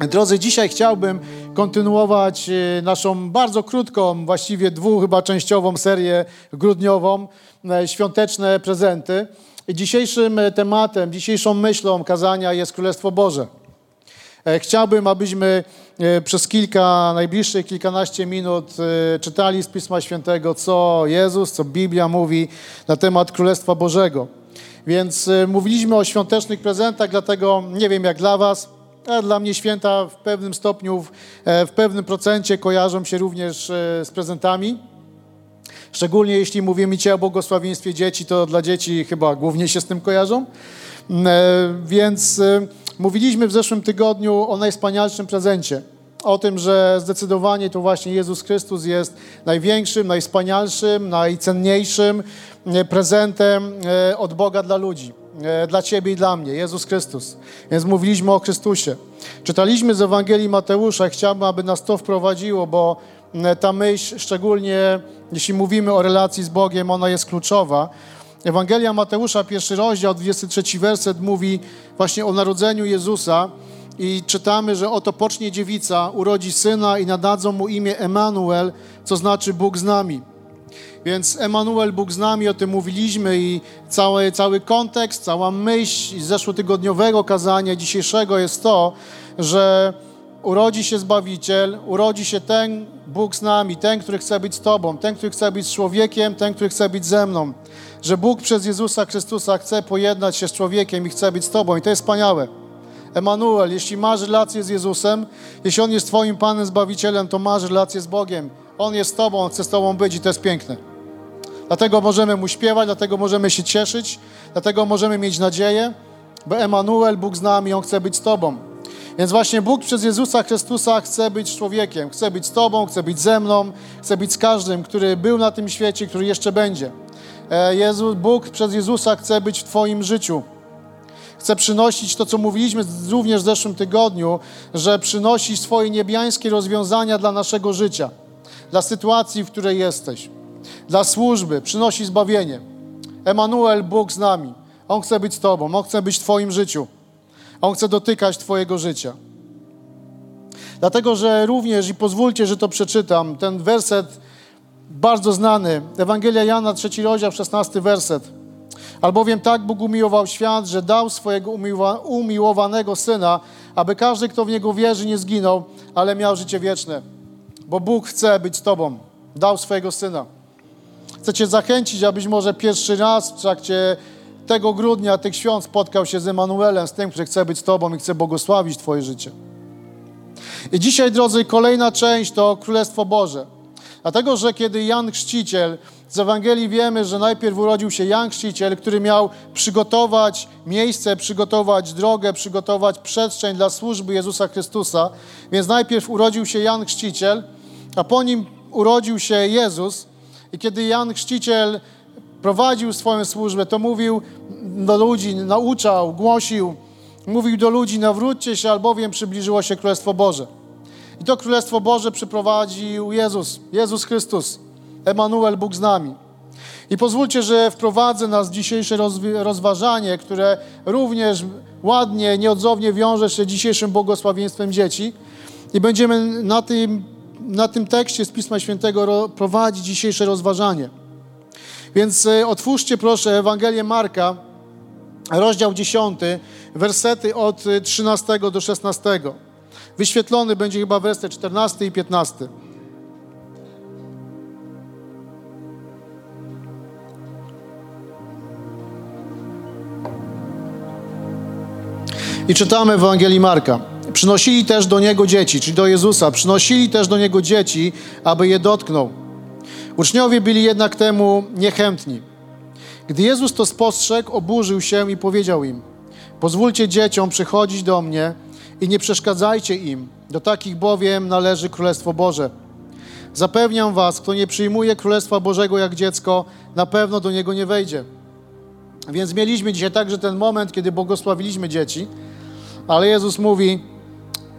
Drodzy, dzisiaj chciałbym kontynuować e, naszą bardzo krótką, właściwie dwu chyba częściową serię grudniową, e, świąteczne prezenty. Dzisiejszym e, tematem, dzisiejszą myślą kazania jest Królestwo Boże. Chciałbym, abyśmy przez kilka, najbliższych kilkanaście minut czytali z Pisma Świętego, co Jezus, co Biblia mówi na temat Królestwa Bożego. Więc mówiliśmy o świątecznych prezentach, dlatego nie wiem jak dla Was, dla mnie święta w pewnym stopniu, w, w pewnym procencie kojarzą się również z prezentami. Szczególnie jeśli mówimy dzisiaj o błogosławieństwie dzieci, to dla dzieci chyba głównie się z tym kojarzą. Więc mówiliśmy w zeszłym tygodniu o najwspanialszym prezencie. O tym, że zdecydowanie to właśnie Jezus Chrystus jest największym, najwspanialszym, najcenniejszym prezentem od Boga dla ludzi. E, dla Ciebie i dla mnie, Jezus Chrystus. Więc mówiliśmy o Chrystusie. Czytaliśmy z Ewangelii Mateusza chciałbym, aby nas to wprowadziło, bo e, ta myśl, szczególnie jeśli mówimy o relacji z Bogiem, ona jest kluczowa. Ewangelia Mateusza, pierwszy rozdział, 23 werset mówi właśnie o narodzeniu Jezusa i czytamy, że oto pocznie dziewica, urodzi syna i nadadzą mu imię Emanuel, co znaczy Bóg z nami. Więc Emanuel, Bóg z nami, o tym mówiliśmy i cały, cały kontekst, cała myśl zeszłotygodniowego kazania dzisiejszego jest to, że urodzi się Zbawiciel, urodzi się ten Bóg z nami, ten, który chce być z Tobą, ten, który chce być z człowiekiem, ten, który chce być ze mną. Że Bóg przez Jezusa Chrystusa chce pojednać się z człowiekiem i chce być z Tobą. I to jest wspaniałe. Emanuel, jeśli masz relację z Jezusem, jeśli On jest Twoim Panem Zbawicielem, to masz relację z Bogiem. On jest z Tobą, On chce z Tobą być i to jest piękne. Dlatego możemy Mu śpiewać, dlatego możemy się cieszyć, dlatego możemy mieć nadzieję, bo Emanuel, Bóg z nami, On chce być z Tobą. Więc właśnie Bóg przez Jezusa Chrystusa chce być człowiekiem, chce być z Tobą, chce być ze mną, chce być z każdym, który był na tym świecie, który jeszcze będzie. E, Bóg przez Jezusa chce być w Twoim życiu. Chce przynosić to, co mówiliśmy również w zeszłym tygodniu, że przynosi swoje niebiańskie rozwiązania dla naszego życia, dla sytuacji, w której jesteś dla służby, przynosi zbawienie. Emanuel, Bóg z nami. On chce być z Tobą, On chce być w Twoim życiu. On chce dotykać Twojego życia. Dlatego, że również, i pozwólcie, że to przeczytam, ten werset bardzo znany, Ewangelia Jana, trzeci rozdział, szesnasty werset. Albowiem tak Bóg umiłował świat, że dał swojego umiłowa umiłowanego Syna, aby każdy, kto w Niego wierzy, nie zginął, ale miał życie wieczne. Bo Bóg chce być z Tobą. Dał swojego Syna. Chcę Cię zachęcić, abyś może pierwszy raz w trakcie tego grudnia, tych świąt spotkał się z Emanuelem, z tym, który chce być z Tobą i chce błogosławić Twoje życie. I dzisiaj, drodzy, kolejna część to Królestwo Boże. Dlatego, że kiedy Jan Chrzciciel, z Ewangelii wiemy, że najpierw urodził się Jan Chrzciciel, który miał przygotować miejsce, przygotować drogę, przygotować przestrzeń dla służby Jezusa Chrystusa. Więc najpierw urodził się Jan Chrzciciel, a po nim urodził się Jezus, i kiedy Jan Chrzciciel prowadził swoją służbę, to mówił do ludzi, nauczał, głosił, mówił do ludzi, nawróćcie się, albowiem przybliżyło się Królestwo Boże. I to Królestwo Boże przyprowadził Jezus, Jezus Chrystus, Emanuel, Bóg z nami. I pozwólcie, że wprowadzę nas w dzisiejsze rozważanie, które również ładnie, nieodzownie wiąże się dzisiejszym błogosławieństwem dzieci. I będziemy na tym na tym tekście z Pisma Świętego prowadzi dzisiejsze rozważanie. Więc e, otwórzcie proszę Ewangelię Marka, rozdział 10, wersety od 13 do 16. Wyświetlony będzie chyba werset 14 i 15. I czytamy w Ewangelii Marka. Przynosili też do Niego dzieci, czyli do Jezusa, przynosili też do Niego dzieci, aby je dotknął. Uczniowie byli jednak temu niechętni. Gdy Jezus to spostrzegł, oburzył się i powiedział im: Pozwólcie dzieciom przychodzić do mnie i nie przeszkadzajcie im, do takich bowiem należy Królestwo Boże. Zapewniam was, kto nie przyjmuje Królestwa Bożego jak dziecko, na pewno do niego nie wejdzie. Więc mieliśmy dzisiaj także ten moment, kiedy błogosławiliśmy dzieci, ale Jezus mówi: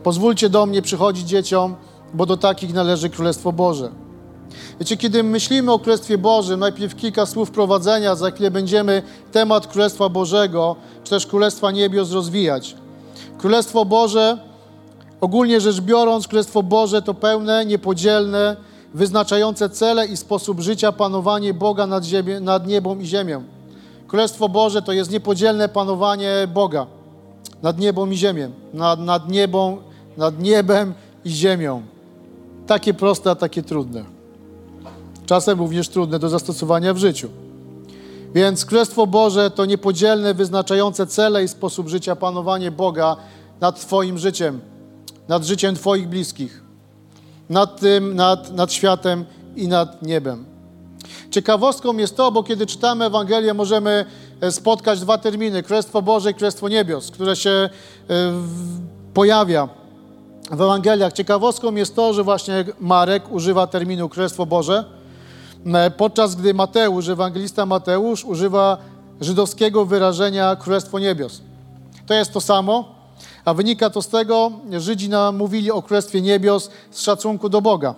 Pozwólcie do mnie przychodzić dzieciom, bo do takich należy Królestwo Boże. Wiecie, kiedy myślimy o Królestwie Bożym, najpierw kilka słów prowadzenia, za chwilę będziemy temat Królestwa Bożego, czy też Królestwa Niebios rozwijać. Królestwo Boże Ogólnie rzecz biorąc, Królestwo Boże to pełne, niepodzielne, wyznaczające cele i sposób życia panowanie Boga nad, ziemię, nad niebą i ziemią. Królestwo Boże to jest niepodzielne panowanie Boga nad niebą i ziemią, nad, nad, niebą, nad niebem i ziemią. Takie proste, a takie trudne. Czasem również trudne do zastosowania w życiu. Więc Królestwo Boże to niepodzielne, wyznaczające cele i sposób życia panowanie Boga nad Twoim życiem, nad życiem Twoich bliskich, nad tym, nad, nad światem i nad niebem. Ciekawostką jest to, bo kiedy czytamy Ewangelię, możemy spotkać dwa terminy: Królestwo Boże i Królestwo Niebios, które się e, pojawia w Ewangeliach. Ciekawostką jest to, że właśnie Marek używa terminu Królestwo Boże, e, podczas gdy Mateusz, ewangelista Mateusz, używa żydowskiego wyrażenia Królestwo Niebios. To jest to samo, a wynika to z tego, że Żydzi mówili o Królestwie Niebios z szacunku do Boga.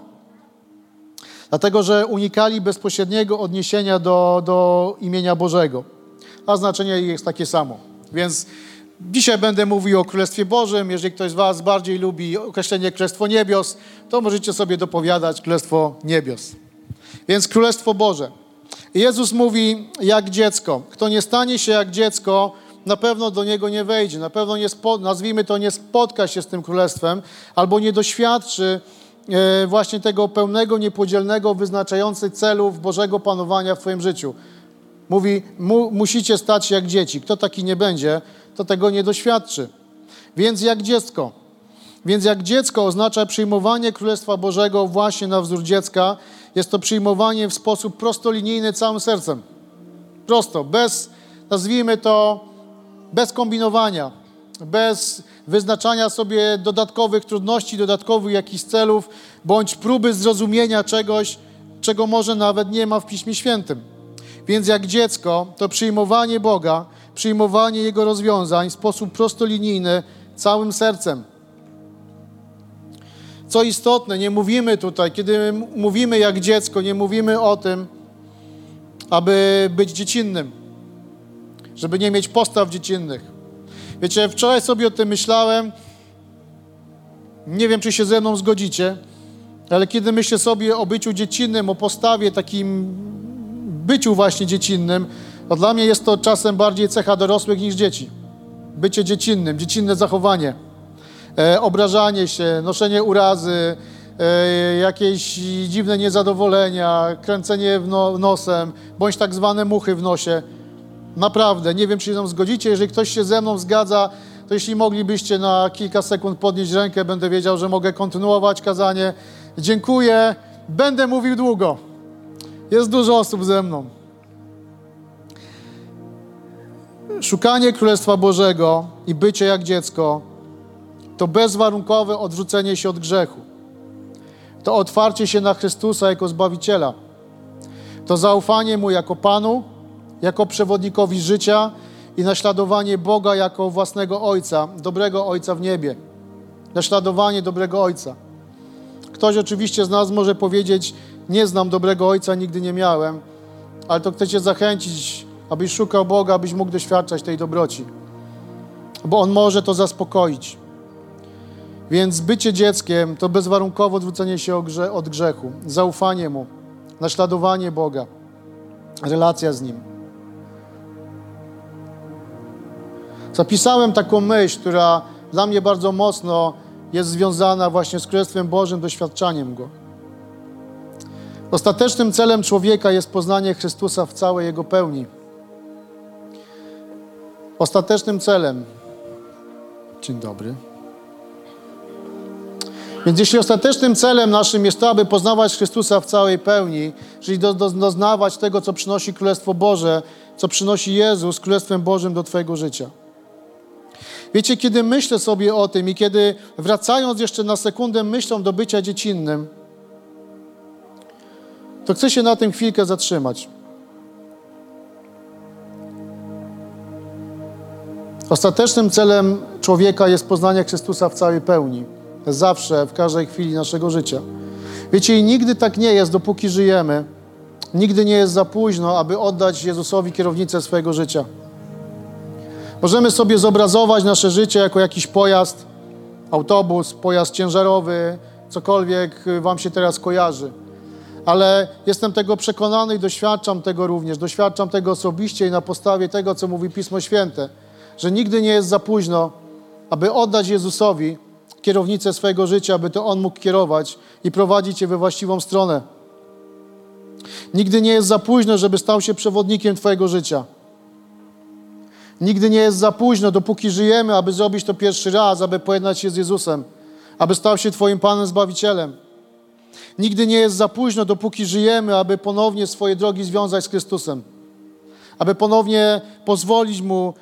Dlatego, że unikali bezpośredniego odniesienia do, do imienia Bożego, a znaczenie jest takie samo. Więc dzisiaj będę mówił o Królestwie Bożym. Jeżeli ktoś z Was bardziej lubi określenie Królestwo Niebios, to możecie sobie dopowiadać Królestwo Niebios. Więc Królestwo Boże. Jezus mówi jak dziecko. Kto nie stanie się jak dziecko, na pewno do niego nie wejdzie. Na pewno nie spo, nazwijmy to, nie spotka się z tym królestwem, albo nie doświadczy E, właśnie tego pełnego, niepodzielnego, wyznaczający celów Bożego panowania w Twoim życiu. Mówi, mu, musicie stać jak dzieci. Kto taki nie będzie, to tego nie doświadczy. Więc jak dziecko. Więc jak dziecko oznacza przyjmowanie Królestwa Bożego właśnie na wzór dziecka, jest to przyjmowanie w sposób prostolinijny całym sercem. Prosto, bez, nazwijmy to, bez kombinowania, bez wyznaczania sobie dodatkowych trudności, dodatkowych jakichś celów, bądź próby zrozumienia czegoś, czego może nawet nie ma w Piśmie Świętym. Więc jak dziecko, to przyjmowanie Boga, przyjmowanie Jego rozwiązań w sposób prostolinijny, całym sercem. Co istotne, nie mówimy tutaj, kiedy mówimy jak dziecko, nie mówimy o tym, aby być dziecinnym, żeby nie mieć postaw dziecinnych Wiecie, wczoraj sobie o tym myślałem. Nie wiem, czy się ze mną zgodzicie, ale kiedy myślę sobie o byciu dziecinnym, o postawie takim byciu właśnie dziecinnym, to dla mnie jest to czasem bardziej cecha dorosłych niż dzieci. Bycie dziecinnym, dziecinne zachowanie, e, obrażanie się, noszenie urazy, e, jakieś dziwne niezadowolenia, kręcenie no, nosem, bądź tak zwane muchy w nosie. Naprawdę, nie wiem, czy się zgodzicie. Jeżeli ktoś się ze mną zgadza, to jeśli moglibyście na kilka sekund podnieść rękę, będę wiedział, że mogę kontynuować kazanie. Dziękuję. Będę mówił długo. Jest dużo osób ze mną. Szukanie Królestwa Bożego i bycie jak dziecko to bezwarunkowe odwrócenie się od grzechu. To otwarcie się na Chrystusa jako Zbawiciela. To zaufanie Mu jako Panu jako przewodnikowi życia i naśladowanie Boga jako własnego Ojca, dobrego Ojca w niebie. Naśladowanie dobrego Ojca. Ktoś oczywiście z nas może powiedzieć, nie znam dobrego Ojca, nigdy nie miałem, ale to chcę Cię zachęcić, abyś szukał Boga, abyś mógł doświadczać tej dobroci. Bo On może to zaspokoić. Więc bycie dzieckiem to bezwarunkowo odwrócenie się od grzechu, zaufanie Mu, naśladowanie Boga, relacja z Nim. Zapisałem taką myśl, która dla mnie bardzo mocno jest związana właśnie z Królestwem Bożym, doświadczaniem Go. Ostatecznym celem człowieka jest poznanie Chrystusa w całej Jego pełni. Ostatecznym celem. Dzień dobry. Więc jeśli ostatecznym celem naszym jest to, aby poznawać Chrystusa w całej pełni, czyli do, do, doznawać tego, co przynosi Królestwo Boże, co przynosi Jezus Królestwem Bożym do Twojego życia – Wiecie, kiedy myślę sobie o tym i kiedy wracając jeszcze na sekundę myślą do bycia dziecinnym, to chcę się na tym chwilkę zatrzymać. Ostatecznym celem człowieka jest poznanie Chrystusa w całej pełni. Zawsze, w każdej chwili naszego życia. Wiecie, i nigdy tak nie jest, dopóki żyjemy. Nigdy nie jest za późno, aby oddać Jezusowi kierownicę swojego życia. Możemy sobie zobrazować nasze życie jako jakiś pojazd, autobus, pojazd ciężarowy, cokolwiek Wam się teraz kojarzy. Ale jestem tego przekonany i doświadczam tego również. Doświadczam tego osobiście i na podstawie tego, co mówi Pismo Święte, że nigdy nie jest za późno, aby oddać Jezusowi kierownicę swojego życia, aby to On mógł kierować i prowadzić Cię we właściwą stronę. Nigdy nie jest za późno, żeby stał się przewodnikiem Twojego życia. Nigdy nie jest za późno, dopóki żyjemy, aby zrobić to pierwszy raz, aby pojednać się z Jezusem, aby stał się Twoim Panem Zbawicielem. Nigdy nie jest za późno, dopóki żyjemy, aby ponownie swoje drogi związać z Chrystusem, aby ponownie pozwolić Mu